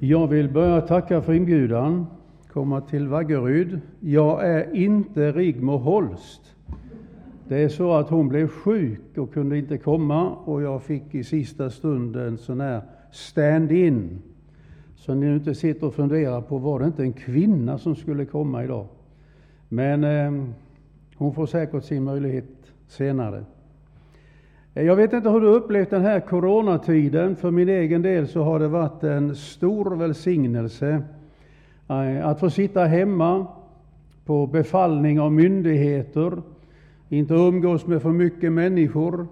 Jag vill börja tacka för inbjudan, komma till Vaggeryd. Jag är inte Rigmor Holst. Det är så att hon blev sjuk och kunde inte komma och jag fick i sista stund en sån här stand-in. Så ni inte sitter och funderar på, var det inte en kvinna som skulle komma idag? Men eh, hon får säkert sin möjlighet senare. Eh, jag vet inte hur du upplevt den här coronatiden. För min egen del så har det varit en stor välsignelse eh, att få sitta hemma på befallning av myndigheter, inte umgås med för mycket människor.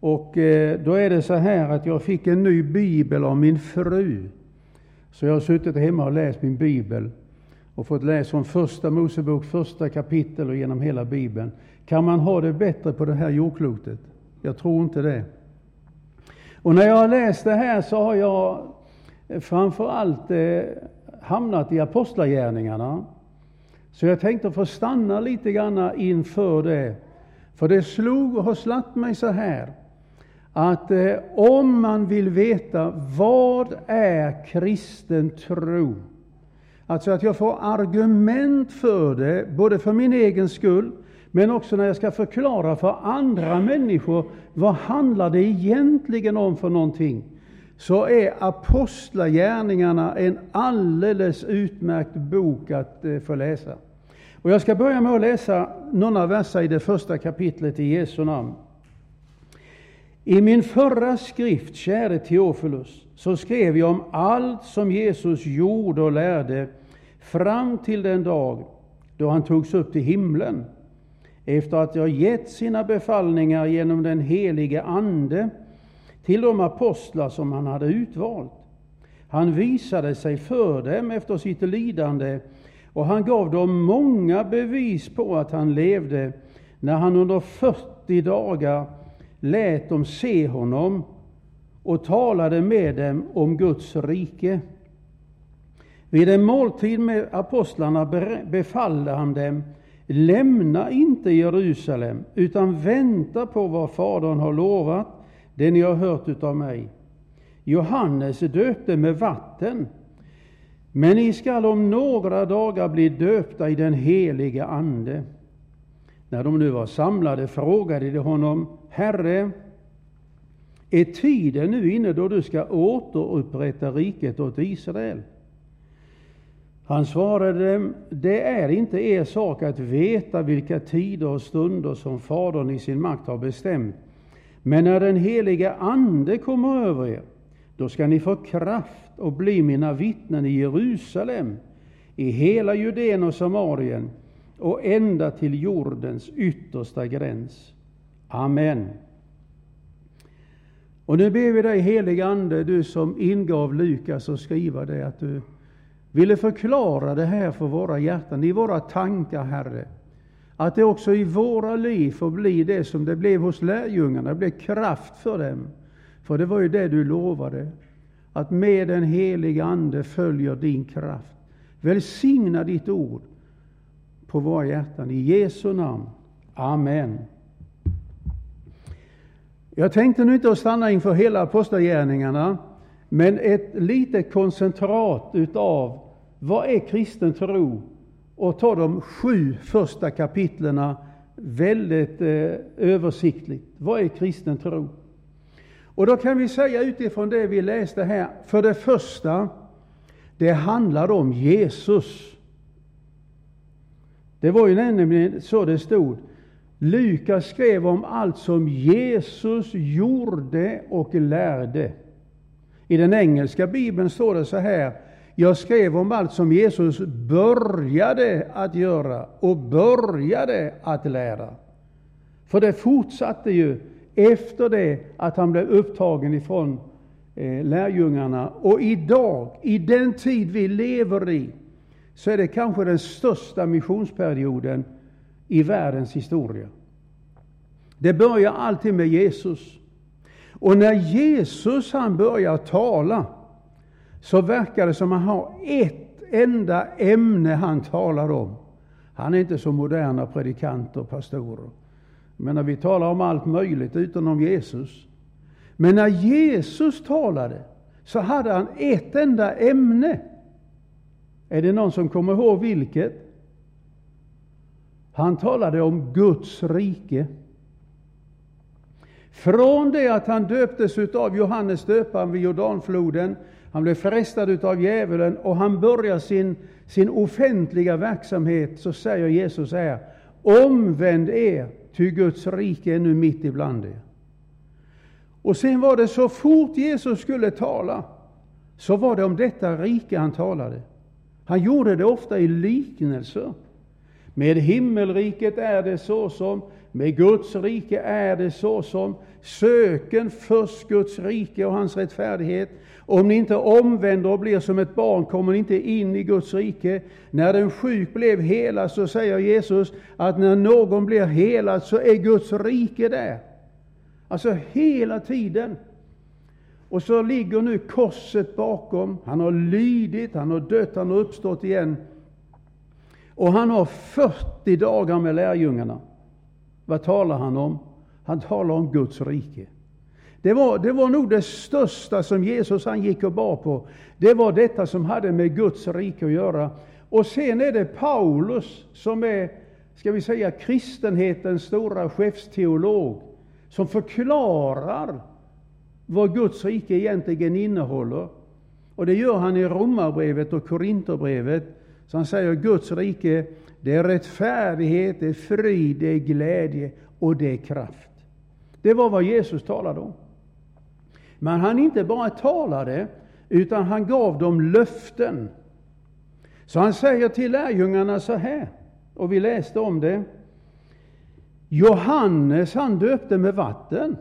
Och eh, då är det så här att jag fick en ny bibel av min fru. Så jag har suttit hemma och läst min bibel och fått läsa från första Mosebok, första kapitel och genom hela bibeln. Kan man ha det bättre på det här jordklotet? Jag tror inte det. Och när jag har läst det här så har jag framför allt eh, hamnat i apostlagärningarna. Så jag tänkte få stanna lite grann inför det. För det slog och har slatt mig så här att eh, om man vill veta vad är kristen tro? Alltså att jag får argument för det, både för min egen skull, men också när jag ska förklara för andra människor vad handlar det egentligen om för någonting, så är Apostlagärningarna en alldeles utmärkt bok att eh, få läsa. Och jag ska börja med att läsa några verser i det första kapitlet i Jesu namn. I min förra skrift, käre Teofilus, så skrev jag om allt som Jesus gjorde och lärde fram till den dag då han togs upp till himlen, efter att ha gett sina befallningar genom den helige Ande till de apostlar som han hade utvalt. Han visade sig för dem efter sitt lidande och han gav dem många bevis på att han levde när han under 40 dagar lät dem se honom och talade med dem om Guds rike. Vid en måltid med apostlarna befallde han dem Lämna inte Jerusalem, utan vänta på vad Fadern har lovat, det ni har hört utav mig. Johannes döpte med vatten, men ni skall om några dagar bli döpta i den helige Ande. När de nu var samlade frågade de honom, Herre, är tiden nu inne då du ska återupprätta riket åt Israel? Han svarade dem, det är inte er sak att veta vilka tider och stunder som Fadern i sin makt har bestämt. Men när den heliga Ande kommer över er, då ska ni få kraft och bli mina vittnen i Jerusalem, i hela Judeen och Samarien och ända till jordens yttersta gräns. Amen. Och nu ber vi dig, heliga Ande, du som ingav Lukas att skriva det, att du ville förklara det här för våra hjärtan, i våra tankar, Herre. Att det också i våra liv får bli det som det blev hos lärjungarna, det blev kraft för dem. För det var ju det du lovade, att med den heliga Ande följer din kraft. Välsigna ditt ord på våra hjärtan. I Jesu namn. Amen. Jag tänkte nu inte att stanna inför hela apostlagärningarna, men ett litet koncentrat utav vad är kristen tro? Och ta de sju första kapitlerna väldigt eh, översiktligt. Vad är kristen tro? Och då kan vi säga utifrån det vi läste här, för det första, det handlar om Jesus. Det var ju nämligen så det stod. Lukas skrev om allt som Jesus gjorde och lärde. I den engelska bibeln står det så här. Jag skrev om allt som Jesus började att göra och började att lära. För det fortsatte ju efter det att han blev upptagen ifrån eh, lärjungarna. Och idag, i den tid vi lever i, så är det kanske den största missionsperioden i världens historia. Det börjar alltid med Jesus. Och när Jesus han börjar tala, så verkar det som att han har ett enda ämne han talar om. Han är inte som moderna predikanter och pastorer. Men vi talar om allt möjligt utom om Jesus. Men när Jesus talade, så hade han ett enda ämne. Är det någon som kommer ihåg vilket? Han talade om Guds rike. Från det att han döptes av Johannes döparen vid Jordanfloden, han blev frestad av djävulen och han börjar sin, sin offentliga verksamhet, så säger Jesus här, omvänd er, ty Guds rike är nu mitt ibland er. Och sen var det så fort Jesus skulle tala, så var det om detta rike han talade. Han gjorde det ofta i liknelser. Med himmelriket är det så som, med Guds rike är det så som, söken först Guds rike och hans rättfärdighet. Om ni inte omvänder och blir som ett barn kommer ni inte in i Guds rike. När den sjuk blev helad så säger Jesus att när någon blir helad så är Guds rike där. Alltså hela tiden. Och så ligger nu korset bakom. Han har lydit, han har dött, han har uppstått igen. Och han har 40 dagar med lärjungarna. Vad talar han om? Han talar om Guds rike. Det var, det var nog det största som Jesus han gick och bar på. Det var detta som hade med Guds rike att göra. Och sen är det Paulus som är, ska vi säga, kristenhetens stora chefsteolog, som förklarar vad Guds rike egentligen innehåller. Och det gör han i Romarbrevet och Korinterbrevet. Så han säger Guds rike, det är rättfärdighet, det är frid, det är glädje och det är kraft. Det var vad Jesus talade om. Men han inte bara talade, utan han gav dem löften. Så han säger till lärjungarna så här, och vi läste om det. Johannes han döpte med vatten.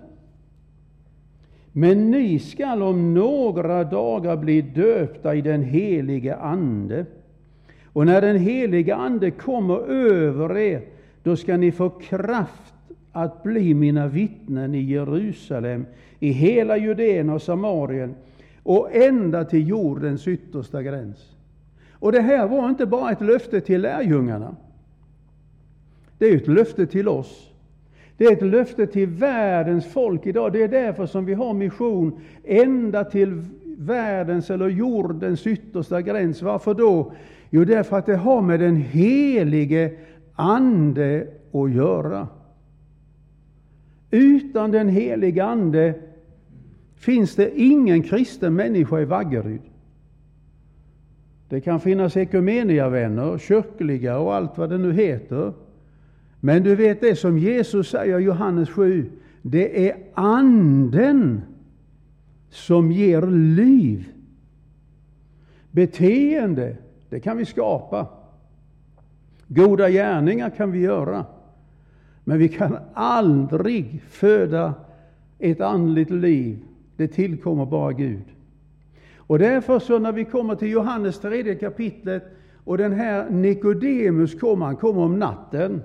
Men ni skall om några dagar bli döpta i den helige Ande. Och när den helige Ande kommer över er, då skall ni få kraft att bli mina vittnen i Jerusalem, i hela Judeen och Samarien och ända till jordens yttersta gräns. Och det här var inte bara ett löfte till lärjungarna. Det är ett löfte till oss. Det är ett löfte till världens folk idag. Det är därför som vi har mission ända till världens eller jordens yttersta gräns. Varför då? Jo, därför att det har med den helige Ande att göra. Utan den helige Ande finns det ingen kristen människa i Vaggeryd. Det kan finnas ekumeniavänner, kyrkliga och allt vad det nu heter. Men du vet det som Jesus säger i Johannes 7, det är Anden som ger liv. Beteende, det kan vi skapa. Goda gärningar kan vi göra. Men vi kan aldrig föda ett andligt liv. Det tillkommer bara Gud. Och därför så när vi kommer till Johannes tredje kapitlet och den här Nikodemus kommer, han kommer om natten.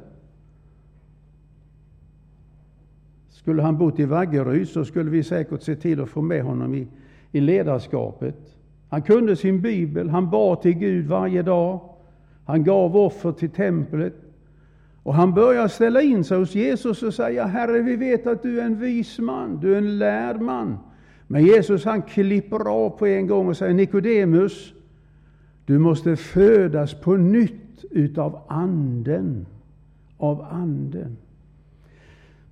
Skulle han bott i Vaggeryd så skulle vi säkert se till att få med honom i, i ledarskapet. Han kunde sin bibel, han bad till Gud varje dag. Han gav offer till templet. Och han börjar ställa in sig hos Jesus och säga, Herre, vi vet att du är en vis man, du är en lärd man. Men Jesus han klipper av på en gång och säger, Nikodemus, du måste födas på nytt utav anden. Av anden.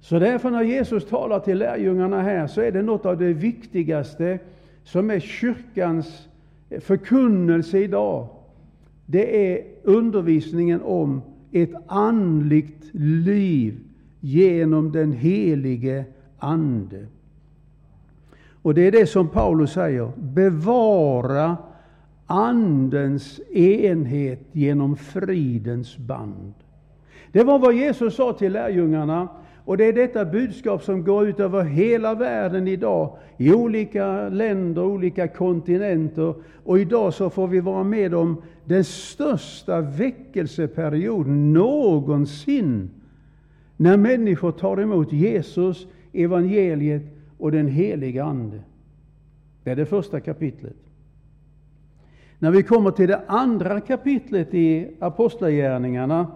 Så därför när Jesus talar till lärjungarna här så är det något av det viktigaste som är kyrkans förkunnelse idag. Det är undervisningen om ett andligt liv genom den helige Ande. Och det är det som Paulus säger, bevara Andens enhet genom fridens band. Det var vad Jesus sa till lärjungarna och det är detta budskap som går ut över hela världen idag, i olika länder, olika kontinenter. Och idag så får vi vara med om den största väckelseperioden någonsin, när människor tar emot Jesus, evangeliet och den heliga Ande. Det är det första kapitlet. När vi kommer till det andra kapitlet i Apostlagärningarna,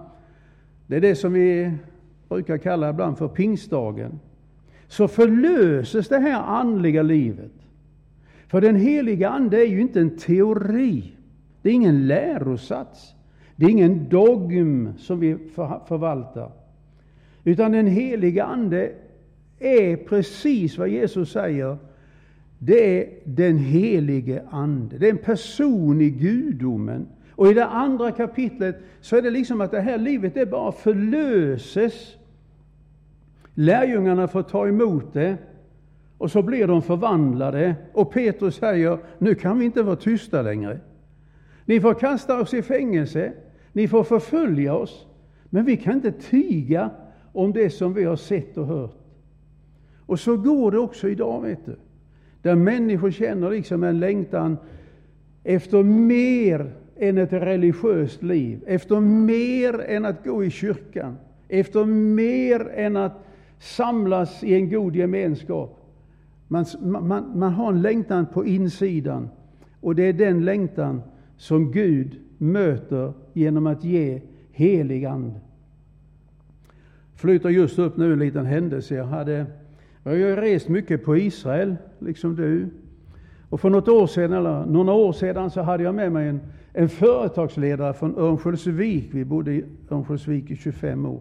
det är det som vi brukar kalla ibland för pingstdagen, så förlöses det här andliga livet. För den heliga Ande är ju inte en teori. Det är ingen lärosats. Det är ingen dogm som vi förvaltar. Utan den heliga Ande är precis vad Jesus säger. Det är den helige Ande. Det är en person i gudomen. Och i det andra kapitlet så är det liksom att det här livet det bara förlöses. Lärjungarna får ta emot det och så blir de förvandlade. Och Petrus säger, nu kan vi inte vara tysta längre. Ni får kasta oss i fängelse, ni får förfölja oss, men vi kan inte tiga om det som vi har sett och hört. Och så går det också idag, vet du. Där människor känner liksom en längtan efter mer än ett religiöst liv, efter mer än att gå i kyrkan, efter mer än att samlas i en god gemenskap. Man, man, man har en längtan på insidan och det är den längtan som Gud möter genom att ge helig Ande. Flyter just upp nu en liten händelse. Jag, hade, jag har ju rest mycket på Israel, liksom du. Och för något år sedan, eller några år sedan så hade jag med mig en, en företagsledare från Örnsköldsvik. Vi bodde i Örnsköldsvik i 25 år.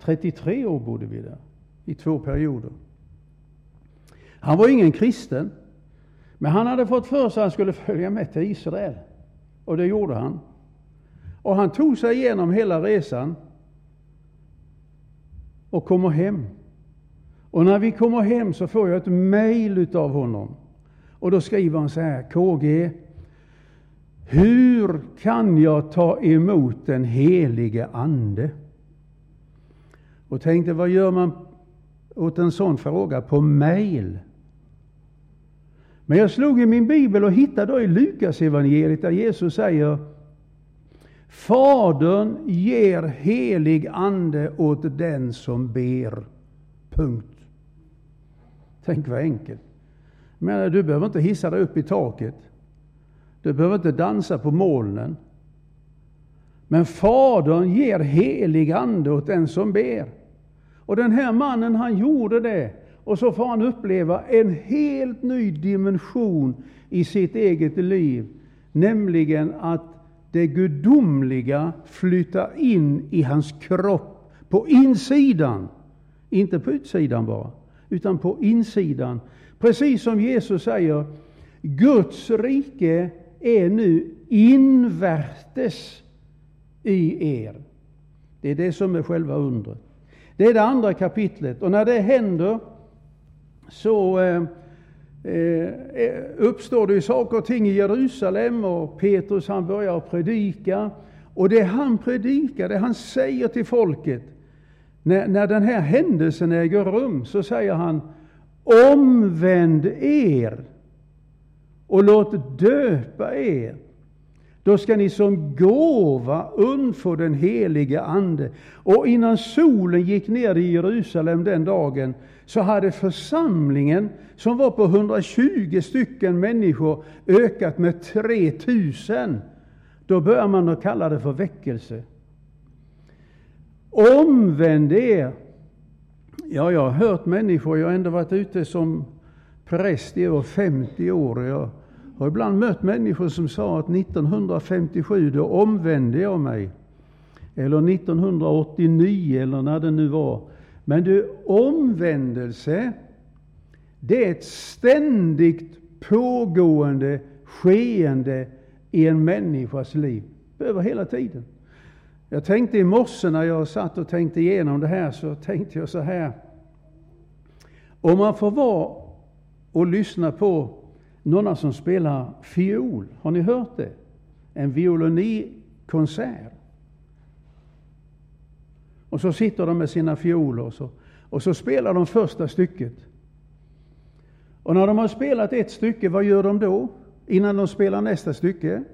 33 år bodde vi där, i två perioder. Han var ingen kristen, men han hade fått för sig att han skulle följa med till Israel. Och det gjorde han. Och han tog sig igenom hela resan och kommer hem. Och när vi kommer hem så får jag ett mejl av honom. Och då skriver han så här, KG, hur kan jag ta emot den helige Ande? Och tänkte, vad gör man åt en sån fråga på mail. Men jag slog i min bibel och hittade då i Lukas evangeliet där Jesus säger Fadern ger helig ande åt den som ber. Punkt. Tänk vad enkelt. Men du behöver inte hissa dig upp i taket. Du behöver inte dansa på molnen. Men Fadern ger helig ande åt den som ber. Och den här mannen han gjorde det. Och så får han uppleva en helt ny dimension i sitt eget liv. Nämligen att det gudomliga flyttar in i hans kropp på insidan. Inte på utsidan bara, utan på insidan. Precis som Jesus säger, Guds rike är nu invärtes i er. Det är det som är själva undret. Det är det andra kapitlet. Och när det händer så eh, eh uppstår det saker och ting i Jerusalem och Petrus han börjar predika. Och det han predikar, det han säger till folket, när, när den här händelsen äger rum, så säger han Omvänd er och låt döpa er då ska ni som gåva undfå den helige Ande. Och innan solen gick ner i Jerusalem den dagen så hade församlingen, som var på 120 stycken människor, ökat med 3000. Då börjar man att kalla det för väckelse. Omvänd er. Ja, jag har hört människor, jag har ändå varit ute som präst i över 50 år. Jag har ibland mött människor som sa att 1957 då omvände jag mig. Eller 1989 eller när det nu var. Men du, omvändelse, det är ett ständigt pågående skeende i en människas liv. Över hela tiden. Jag tänkte i morse när jag satt och tänkte igenom det här, så tänkte jag så här. Om man får vara och lyssna på några som spelar fiol. Har ni hört det? En violonikonsert. Och så sitter de med sina fioler och så, och så spelar de första stycket. Och när de har spelat ett stycke, vad gör de då? Innan de spelar nästa stycke?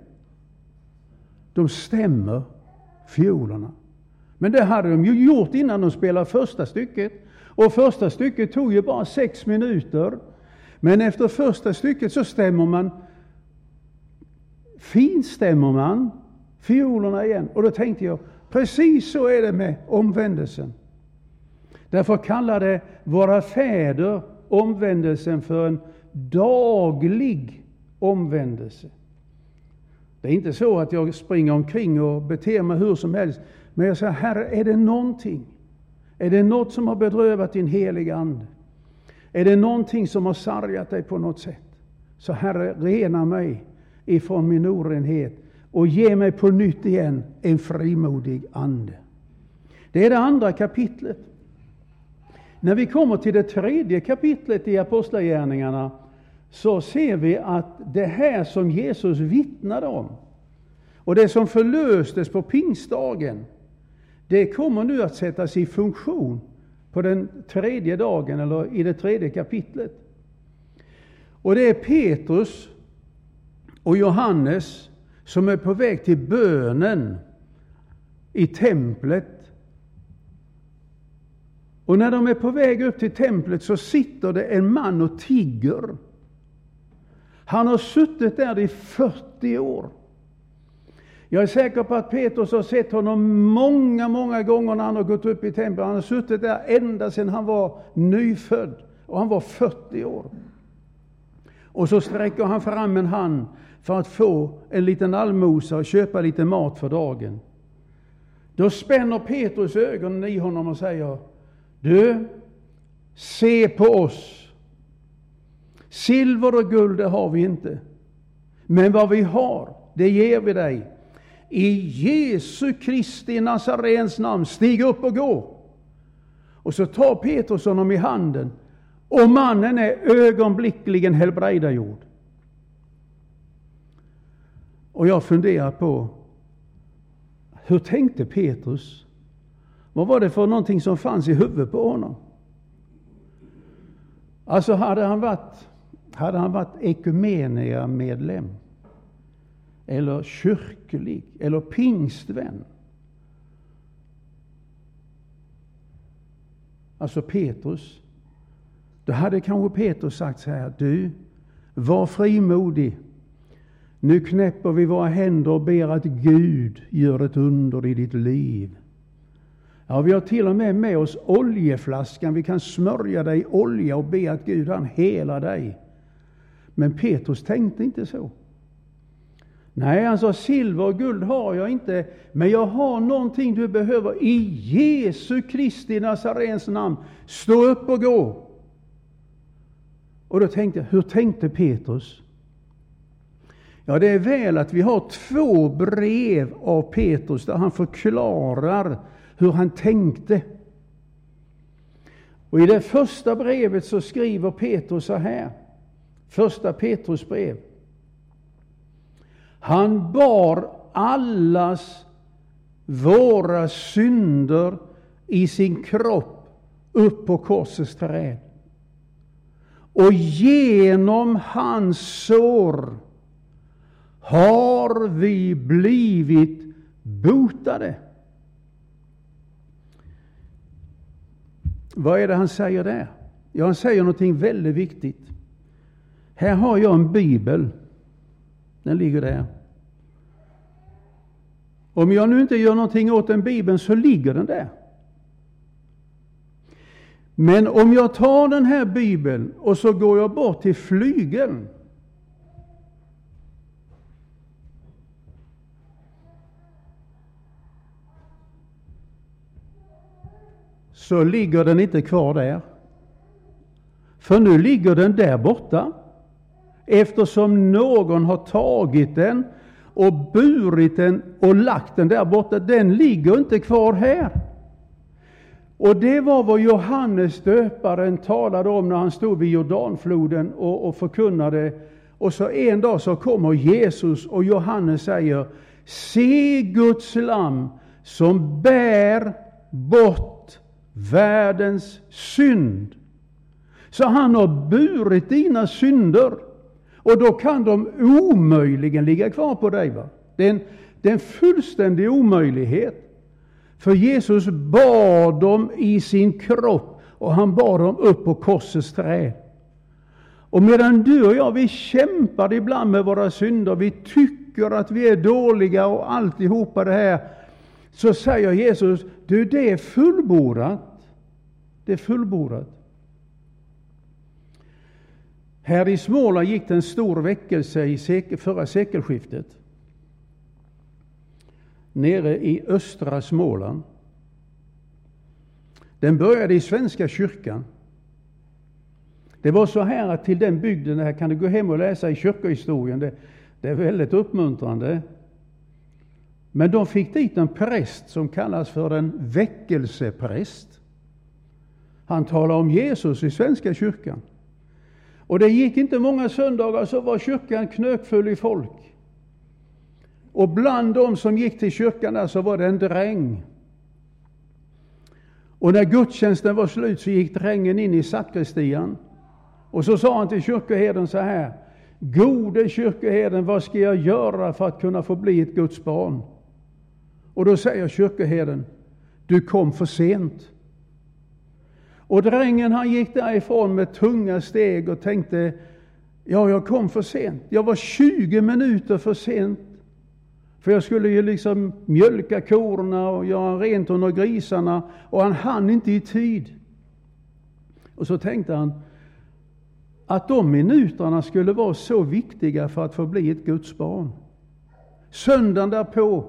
De stämmer fiolerna. Men det hade de ju gjort innan de spelade första stycket. Och första stycket tog ju bara sex minuter. Men efter första stycket så stämmer man, finstämmer man fiolerna igen. Och då tänkte jag, precis så är det med omvändelsen. Därför kallade våra fäder omvändelsen för en daglig omvändelse. Det är inte så att jag springer omkring och beter mig hur som helst. Men jag säger, Herre, är det någonting? Är det något som har bedrövat din heliga Ande? Är det någonting som har sargat dig på något sätt? Så Herre, rena mig ifrån min orenhet och ge mig på nytt igen en frimodig ande. Det är det andra kapitlet. När vi kommer till det tredje kapitlet i Apostlagärningarna så ser vi att det här som Jesus vittnade om och det som förlöstes på pingstdagen, det kommer nu att sättas i funktion på den tredje dagen, eller i det tredje kapitlet. Och det är Petrus och Johannes som är på väg till bönen i templet. Och när de är på väg upp till templet så sitter det en man och tigger. Han har suttit där i 40 år. Jag är säker på att Petrus har sett honom många, många gånger när han har gått upp i templet. Han har suttit där ända sedan han var nyfödd och han var 40 år. Och så sträcker han fram en hand för att få en liten allmosa och köpa lite mat för dagen. Då spänner Petrus ögonen i honom och säger Du, se på oss. Silver och guld, det har vi inte. Men vad vi har, det ger vi dig. I Jesu Kristi Nazarens namn, stig upp och gå. Och så tar Petrus honom i handen och mannen är ögonblickligen helbrägdagjord. Och jag funderar på, hur tänkte Petrus? Vad var det för någonting som fanns i huvudet på honom? Alltså hade han varit, hade han varit ekumenia-medlem, eller kyrklig, eller pingstvän. Alltså Petrus. Då hade kanske Petrus sagt så här, du, var frimodig. Nu knäpper vi våra händer och ber att Gud gör ett under i ditt liv. Ja, vi har till och med med oss oljeflaskan. Vi kan smörja dig i olja och be att Gud han helar dig. Men Petrus tänkte inte så. Nej, han sa silver och guld har jag inte, men jag har någonting du behöver. I Jesu Kristi Nazarens namn, stå upp och gå. Och då tänkte jag, hur tänkte Petrus? Ja, det är väl att vi har två brev av Petrus där han förklarar hur han tänkte. Och i det första brevet så skriver Petrus så här. Första Petrus brev. Han bar allas våra synder i sin kropp upp på korsets träd. Och genom hans sår har vi blivit botade. Vad är det han säger där? Ja, han säger någonting väldigt viktigt. Här har jag en bibel. Den ligger där. Om jag nu inte gör någonting åt den bibeln så ligger den där. Men om jag tar den här bibeln och så går jag bort till flygeln så ligger den inte kvar där. För nu ligger den där borta. Eftersom någon har tagit den och burit den och lagt den där borta. Den ligger inte kvar här. Och det var vad Johannes döparen talade om när han stod vid Jordanfloden och, och förkunnade. Och så en dag så kommer Jesus och Johannes säger Se Guds lam som bär bort världens synd. Så han har burit dina synder. Och då kan de omöjligen ligga kvar på dig. Va? Det, är en, det är en fullständig omöjlighet. För Jesus bar dem i sin kropp och han bar dem upp på korsets träd. Och medan du och jag, vi kämpar ibland med våra synder, vi tycker att vi är dåliga och alltihopa det här, så säger Jesus, du det är fullbordat. Det är fullbordat. Här i Småland gick det en stor väckelse i förra sekelskiftet. Nere i östra Småland. Den började i Svenska kyrkan. Det var så här att till den bygden, här kan du gå hem och läsa i kyrkohistorien, det, det är väldigt uppmuntrande. Men de fick dit en präst som kallas för en väckelsepräst. Han talar om Jesus i Svenska kyrkan. Och det gick inte många söndagar så var kyrkan knökfull i folk. Och bland de som gick till kyrkan där så var det en dräng. Och när gudstjänsten var slut så gick drängen in i sakristian. Och så sa han till kyrkoherden så här. Gode kyrkoherden, vad ska jag göra för att kunna få bli ett Guds barn? Och då säger kyrkoherden, du kom för sent. Och drängen han gick därifrån med tunga steg och tänkte, ja, jag kom för sent. Jag var 20 minuter för sent. För jag skulle ju liksom mjölka korna och göra rent under grisarna och han hann inte i tid. Och så tänkte han att de minuterna skulle vara så viktiga för att få bli ett Guds barn. Söndagen därpå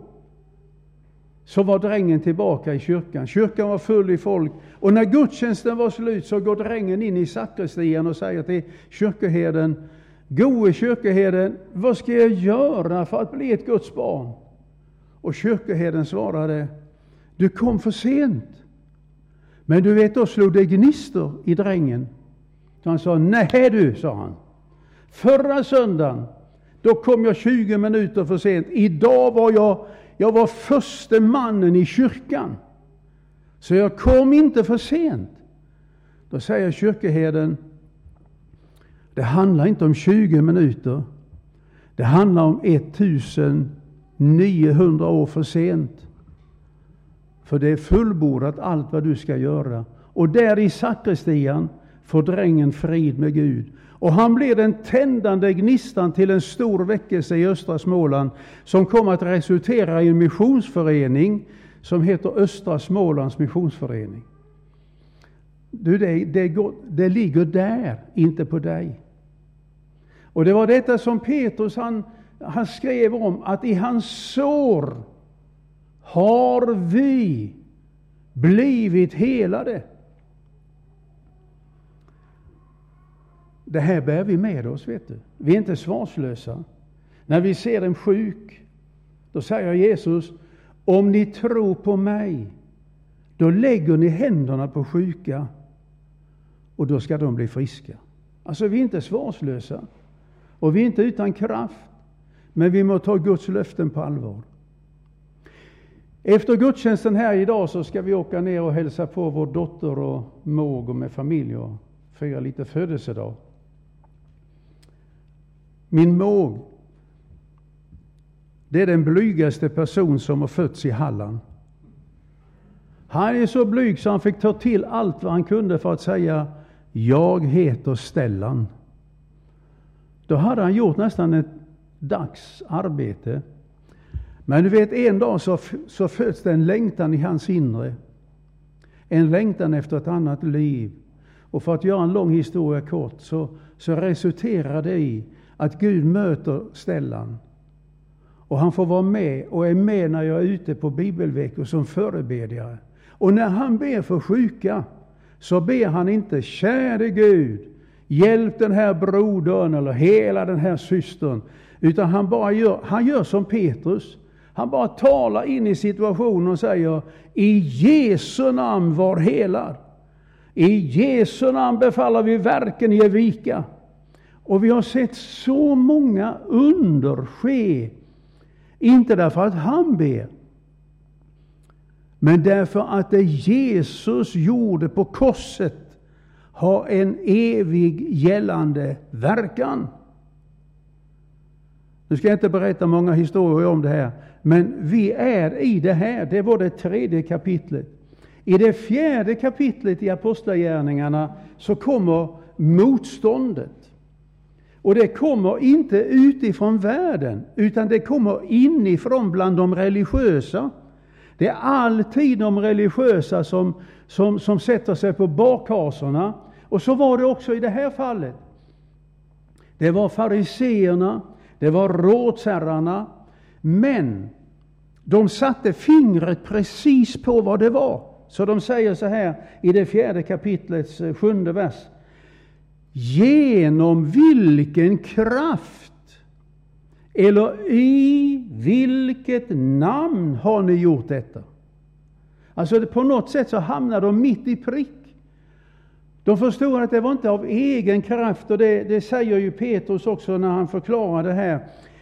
så var drängen tillbaka i kyrkan. Kyrkan var full i folk. Och när gudstjänsten var slut så går drängen in i sakristian och säger till kyrkoherden, Goe kyrkoherden, vad ska jag göra för att bli ett Guds barn? Och kyrkoherden svarade, du kom för sent. Men du vet, då slog det gnistor i drängen. Så han sa, nej du, sa han. Förra söndagen, då kom jag 20 minuter för sent. Idag var jag jag var förste mannen i kyrkan. Så jag kom inte för sent. Då säger kyrkoherden, det handlar inte om 20 minuter. Det handlar om 1900 år för sent. För det är fullbordat allt vad du ska göra. Och där i sakristian får drängen frid med Gud. Och han blir den tändande gnistan till en stor väckelse i östra Småland som kom att resultera i en missionsförening som heter Östra Smålands missionsförening. Du, det, det, går, det ligger där, inte på dig. Och det var detta som Petrus han, han skrev om, att i hans sår har vi blivit helade. Det här bär vi med oss, vet du. Vi är inte svarslösa. När vi ser en sjuk, då säger Jesus, om ni tror på mig, då lägger ni händerna på sjuka och då ska de bli friska. Alltså, vi är inte svarslösa och vi är inte utan kraft, men vi må ta Guds löften på allvar. Efter gudstjänsten här idag så ska vi åka ner och hälsa på vår dotter och Måg med familj och fira lite födelsedag. Min måg, det är den blygaste person som har fötts i Halland. Han är så blyg så han fick ta till allt vad han kunde för att säga Jag heter Stellan. Då hade han gjort nästan ett dags arbete. Men du vet, en dag så, så föds det en längtan i hans inre. En längtan efter ett annat liv. Och för att göra en lång historia kort så, så resulterar det i att Gud möter Stellan. Och han får vara med och är med när jag är ute på bibelveckor som förebedjare. Och när han ber för sjuka så ber han inte käre Gud, hjälp den här brodern eller hela den här systern. Utan han bara gör, han gör som Petrus. Han bara talar in i situationen och säger i Jesu namn var helad. I Jesu namn befaller vi verken ge vika. Och vi har sett så många under ske. Inte därför att han ber, men därför att det Jesus gjorde på korset har en evig gällande verkan. Nu ska jag inte berätta många historier om det här, men vi är i det här. Det var det tredje kapitlet. I det fjärde kapitlet i Apostlagärningarna så kommer motståndet. Och det kommer inte utifrån världen, utan det kommer inifrån bland de religiösa. Det är alltid de religiösa som, som, som sätter sig på bakhasorna. Och så var det också i det här fallet. det var fariseerna, det var rådsherrarna. Men de satte fingret precis på vad det var. Så de säger så här i det fjärde kapitlets eh, sjunde vers. Genom vilken kraft eller i vilket namn har ni gjort detta? Alltså på något sätt så hamnar de mitt i prick. De förstod att det var inte av egen kraft och det, det säger ju Petrus också när han förklarar det här.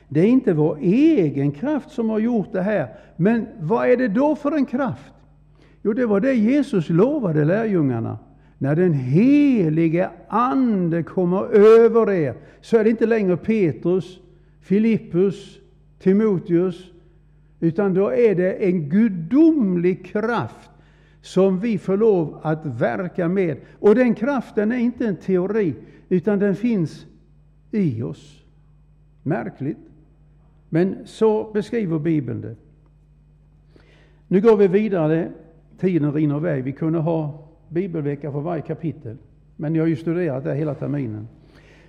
Det är inte vår egen kraft som har gjort det här. Men vad är det då för en kraft? Jo, det var det Jesus lovade lärjungarna. När den helige Ande kommer över er så är det inte längre Petrus, Filippus, Timoteus, utan då är det en gudomlig kraft som vi får lov att verka med. Och den kraften är inte en teori, utan den finns i oss. Märkligt. Men så beskriver Bibeln det. Nu går vi vidare. Tiden rinner iväg. Vi kunde ha bibelvecka för varje kapitel. Men jag har ju studerat det hela terminen.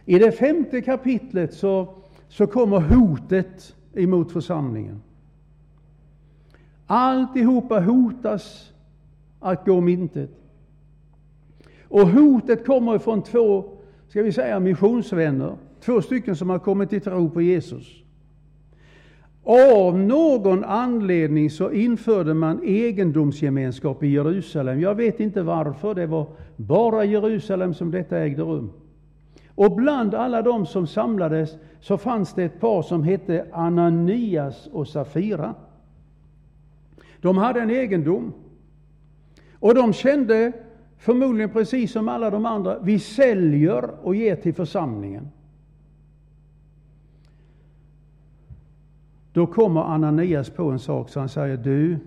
I det femte kapitlet så, så kommer hotet emot församlingen. Alltihopa hotas att gå om intet. Och hotet kommer från två, ska vi säga missionsvänner. Två stycken som har kommit till tro på Jesus. Av någon anledning så införde man egendomsgemenskap i Jerusalem. Jag vet inte varför, det var bara i Jerusalem som detta ägde rum. Och bland alla de som samlades så fanns det ett par som hette Ananias och Safira. De hade en egendom. Och de kände förmodligen precis som alla de andra, vi säljer och ger till församlingen. Då kommer Ananias på en sak, så han säger du,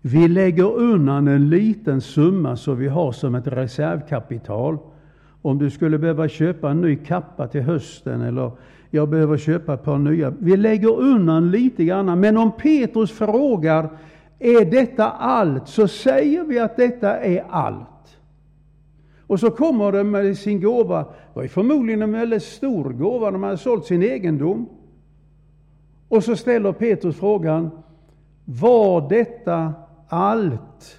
vi lägger undan en liten summa så vi har som ett reservkapital. Om du skulle behöva köpa en ny kappa till hösten eller jag behöver köpa ett par nya. Vi lägger undan lite grann, men om Petrus frågar är detta allt? Så säger vi att detta är allt. Och så kommer de med sin gåva. Det var förmodligen en väldigt stor gåva. De hade sålt sin egendom. Och så ställer Petrus frågan, var detta allt?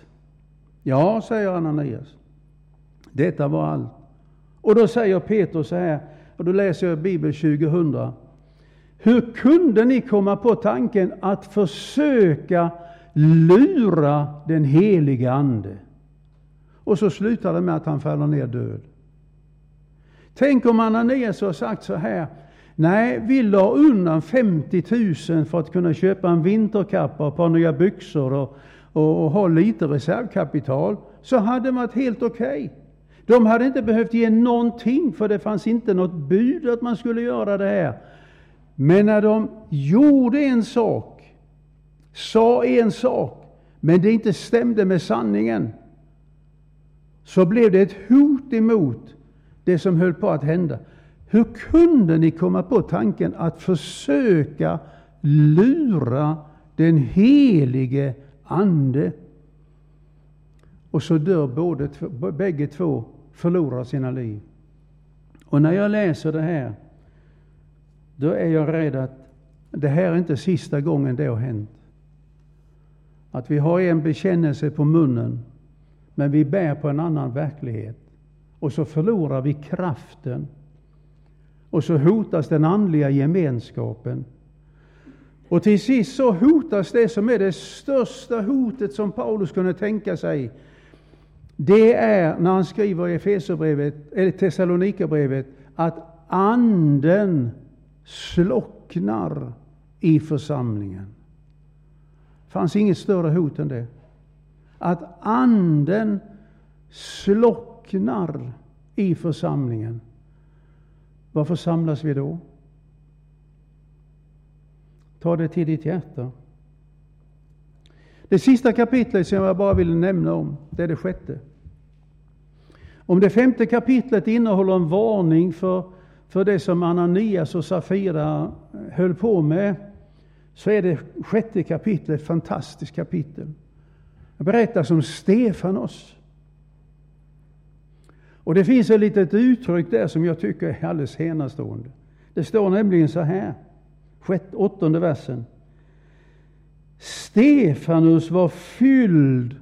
Ja, säger Ananias. Detta var allt. Och då säger Petrus så här, och då läser jag Bibel 2000. Hur kunde ni komma på tanken att försöka lura den helige Ande? Och så slutar det med att han faller ner död. Tänk om Ananias har sagt så här, Nej, vi la undan 50 000 för att kunna köpa en vinterkappa och ett par nya byxor och, och, och ha lite reservkapital. Så hade det varit helt okej. Okay. De hade inte behövt ge någonting, för det fanns inte något bud att man skulle göra det här. Men när de gjorde en sak, sa en sak, men det inte stämde med sanningen, så blev det ett hot emot det som höll på att hända. Hur kunde ni komma på tanken att försöka lura den helige Ande? Och så dör både, bägge två, förlorar sina liv. Och när jag läser det här, då är jag rädd att det här är inte sista gången det har hänt. Att vi har en bekännelse på munnen, men vi bär på en annan verklighet. Och så förlorar vi kraften och så hotas den andliga gemenskapen. Och till sist så hotas det som är det största hotet som Paulus kunde tänka sig. Det är när han skriver i eller Thessalonikerbrevet, att anden slocknar i församlingen. Det fanns inget större hot än det. Att anden slocknar i församlingen. Varför samlas vi då? Ta det till ditt hjärta. Det sista kapitlet som jag bara vill nämna om, det är det sjätte. Om det femte kapitlet innehåller en varning för, för det som Ananias och Safira höll på med, så är det sjätte kapitlet ett fantastiskt kapitel. Det berättas om Stefanos. Och det finns ett litet uttryck där som jag tycker är alldeles enastående. Det står nämligen så här, sjätte, åttonde versen. Stefanus var fylld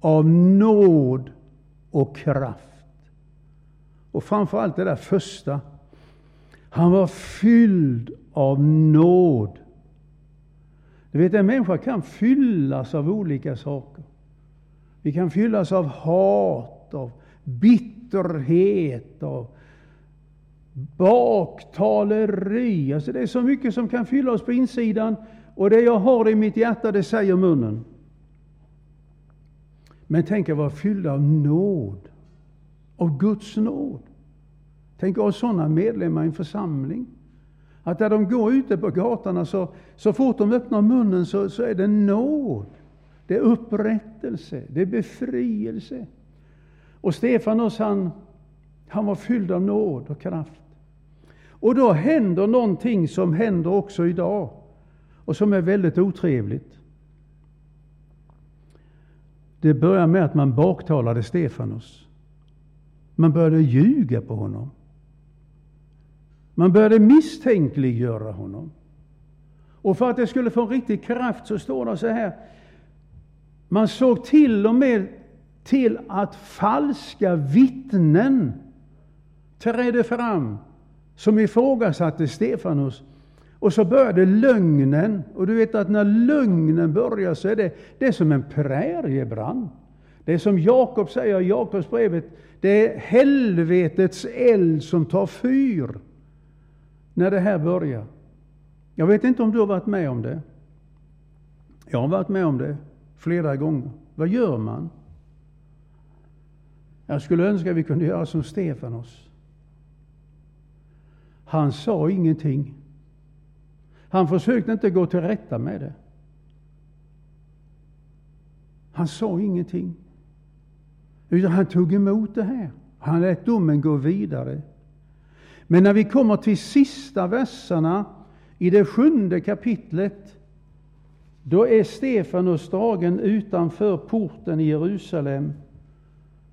av nåd och kraft. Och framförallt det där första. Han var fylld av nåd. Du vet, en människa kan fyllas av olika saker. Vi kan fyllas av hat, av bitterhet, av baktaleri. Alltså det är så mycket som kan fylla oss på insidan. Och det jag har i mitt hjärta, det säger munnen. Men tänk att vara fylld av nåd. Av Guds nåd. Tänk att ha sådana medlemmar i en församling. Att där de går ute på gatorna, så, så fort de öppnar munnen så, så är det nåd. Det är upprättelse, det är befrielse. Och Stefanos han, han var fylld av nåd och kraft. Och då händer någonting som händer också idag och som är väldigt otrevligt. Det börjar med att man baktalade Stefanos. Man började ljuga på honom. Man började misstänkliggöra honom. Och för att det skulle få riktig kraft så står det så här. Man såg till och med till att falska vittnen trädde fram som ifrågasatte Stefanus. Och så började lögnen. Och du vet att när lögnen börjar så är det, det är som en präriebrand. Det är som Jakob säger i Jakobsbrevet, det är helvetets eld som tar fyr när det här börjar. Jag vet inte om du har varit med om det. Jag har varit med om det flera gånger. Vad gör man? Jag skulle önska att vi kunde göra som Stefanos. Han sa ingenting. Han försökte inte gå till rätta med det. Han sa ingenting. Utan han tog emot det här. Han lät domen gå vidare. Men när vi kommer till sista verserna i det sjunde kapitlet, då är Stefanus dragen utanför porten i Jerusalem.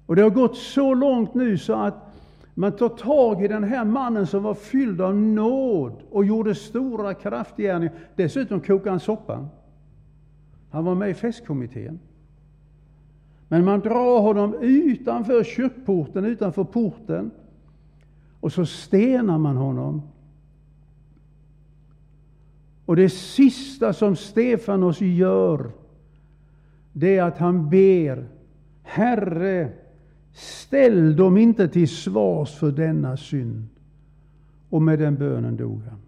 Och det har gått så långt nu så att man tar tag i den här mannen som var fylld av nåd och gjorde stora kraftgärningar. Dessutom kokade han soppan. Han var med i festkommittén. Men man drar honom utanför kyrkporten, utanför porten. Och så stenar man honom. Och det sista som Stefanos gör, det är att han ber Herre, ställ dem inte till svars för denna synd. Och med den bönen dog han.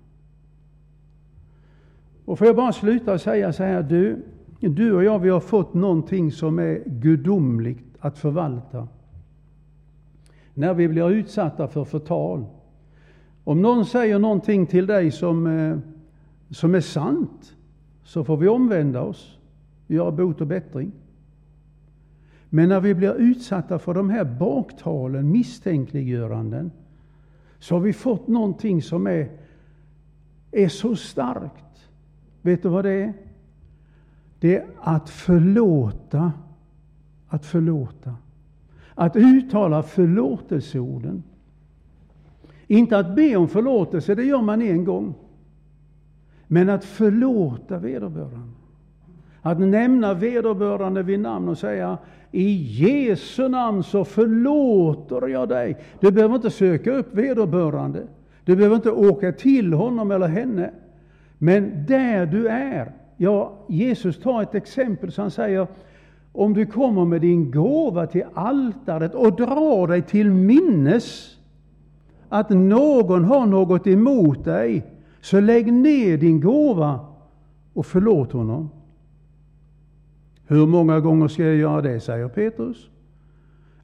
Och får jag bara sluta säga så här, du, du och jag, vi har fått någonting som är gudomligt att förvalta när vi blir utsatta för förtal. Om någon säger någonting till dig som, eh, som är sant, så får vi omvända oss, göra bot och bättring. Men när vi blir utsatta för de här baktalen, misstänkliggöranden, så har vi fått någonting som är, är så starkt. Vet du vad det är? Det är att förlåta. Att förlåta. Att uttala förlåtelseorden. Inte att be om förlåtelse, det gör man en gång. Men att förlåta vederbörande. Att nämna vederbörande vid namn och säga i Jesu namn så förlåter jag dig. Du behöver inte söka upp vederbörande. Du behöver inte åka till honom eller henne. Men där du är. Ja, Jesus tar ett exempel så han säger om du kommer med din gåva till altaret och drar dig till minnes att någon har något emot dig, så lägg ner din gåva och förlåt honom. Hur många gånger ska jag göra det, säger Petrus.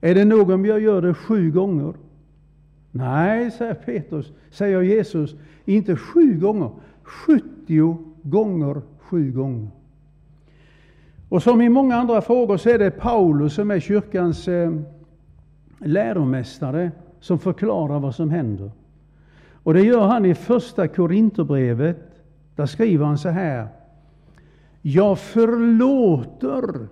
Är det nog om jag gör det sju gånger? Nej, säger Petrus, säger Jesus, inte sju gånger, sjuttio gånger sju gånger. Och som i många andra frågor så är det Paulus som är kyrkans eh, läromästare som förklarar vad som händer. Och det gör han i första Korinthierbrevet. Där skriver han så här. Jag förlåter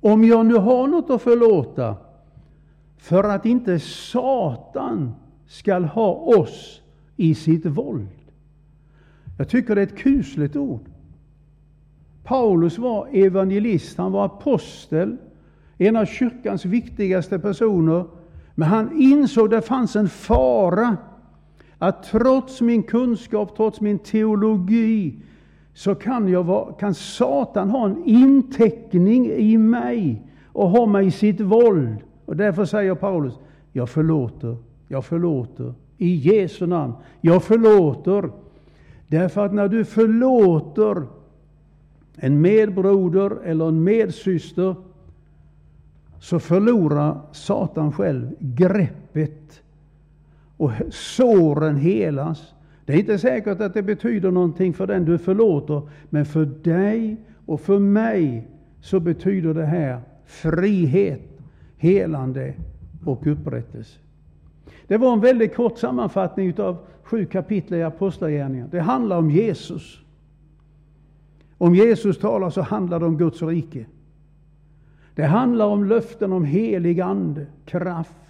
om jag nu har något att förlåta för att inte Satan skall ha oss i sitt våld. Jag tycker det är ett kusligt ord. Paulus var evangelist, han var apostel, en av kyrkans viktigaste personer. Men han insåg att det fanns en fara att trots min kunskap, trots min teologi, så kan, jag vara, kan Satan ha en inteckning i mig och ha mig i sitt våld. Och därför säger Paulus, jag förlåter, jag förlåter. I Jesu namn. Jag förlåter. Därför att när du förlåter en medbroder eller en medsyster så förlorar Satan själv greppet och såren helas. Det är inte säkert att det betyder någonting för den du förlåter, men för dig och för mig så betyder det här frihet, helande och upprättelse. Det var en väldigt kort sammanfattning av sju kapitel i Apostlagärningarna. Det handlar om Jesus. Om Jesus talar så handlar det om Guds rike. Det handlar om löften om helig ande, kraft.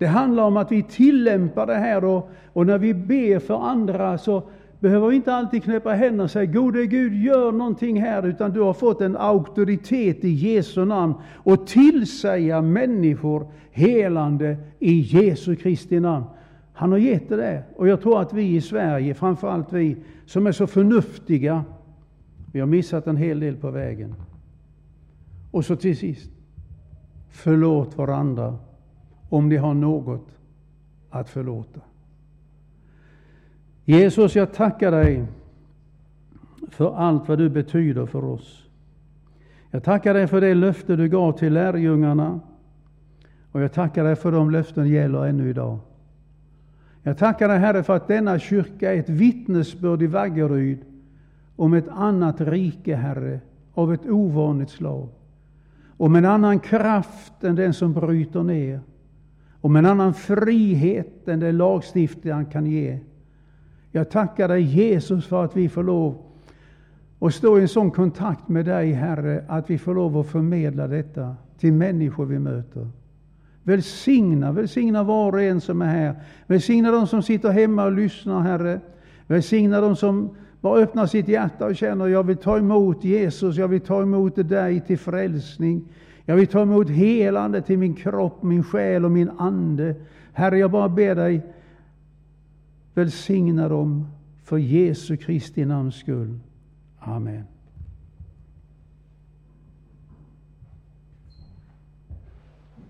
Det handlar om att vi tillämpar det här då, och när vi ber för andra så behöver vi inte alltid knäppa händerna och säga Gode Gud, gör någonting här, utan du har fått en auktoritet i Jesu namn och tillsäga människor helande i Jesu Kristi namn. Han har gett det där. Och jag tror att vi i Sverige, framförallt vi som är så förnuftiga, vi har missat en hel del på vägen. Och så till sist, förlåt varandra om ni har något att förlåta. Jesus, jag tackar dig för allt vad du betyder för oss. Jag tackar dig för det löfte du gav till lärjungarna och jag tackar dig för de löften gäller ännu idag. Jag tackar dig Herre för att denna kyrka är ett vittnesbörd i Vaggeryd om ett annat rike, Herre, av ett ovanligt slag. Om en annan kraft än den som bryter ner. Om en annan frihet än det lagstiftaren kan ge. Jag tackar dig Jesus för att vi får lov att stå i en sån kontakt med dig Herre, att vi får lov att förmedla detta till människor vi möter. Välsigna, välsigna var och en som är här. Välsigna de som sitter hemma och lyssnar Herre. Välsigna de som bara öppnar sitt hjärta och känner jag vill ta emot Jesus, jag vill ta emot dig till frälsning. Jag vill ta emot helande till min kropp, min själ och min ande. Herre, jag bara ber dig Välsigna dem för Jesu Kristi namns skull. Amen.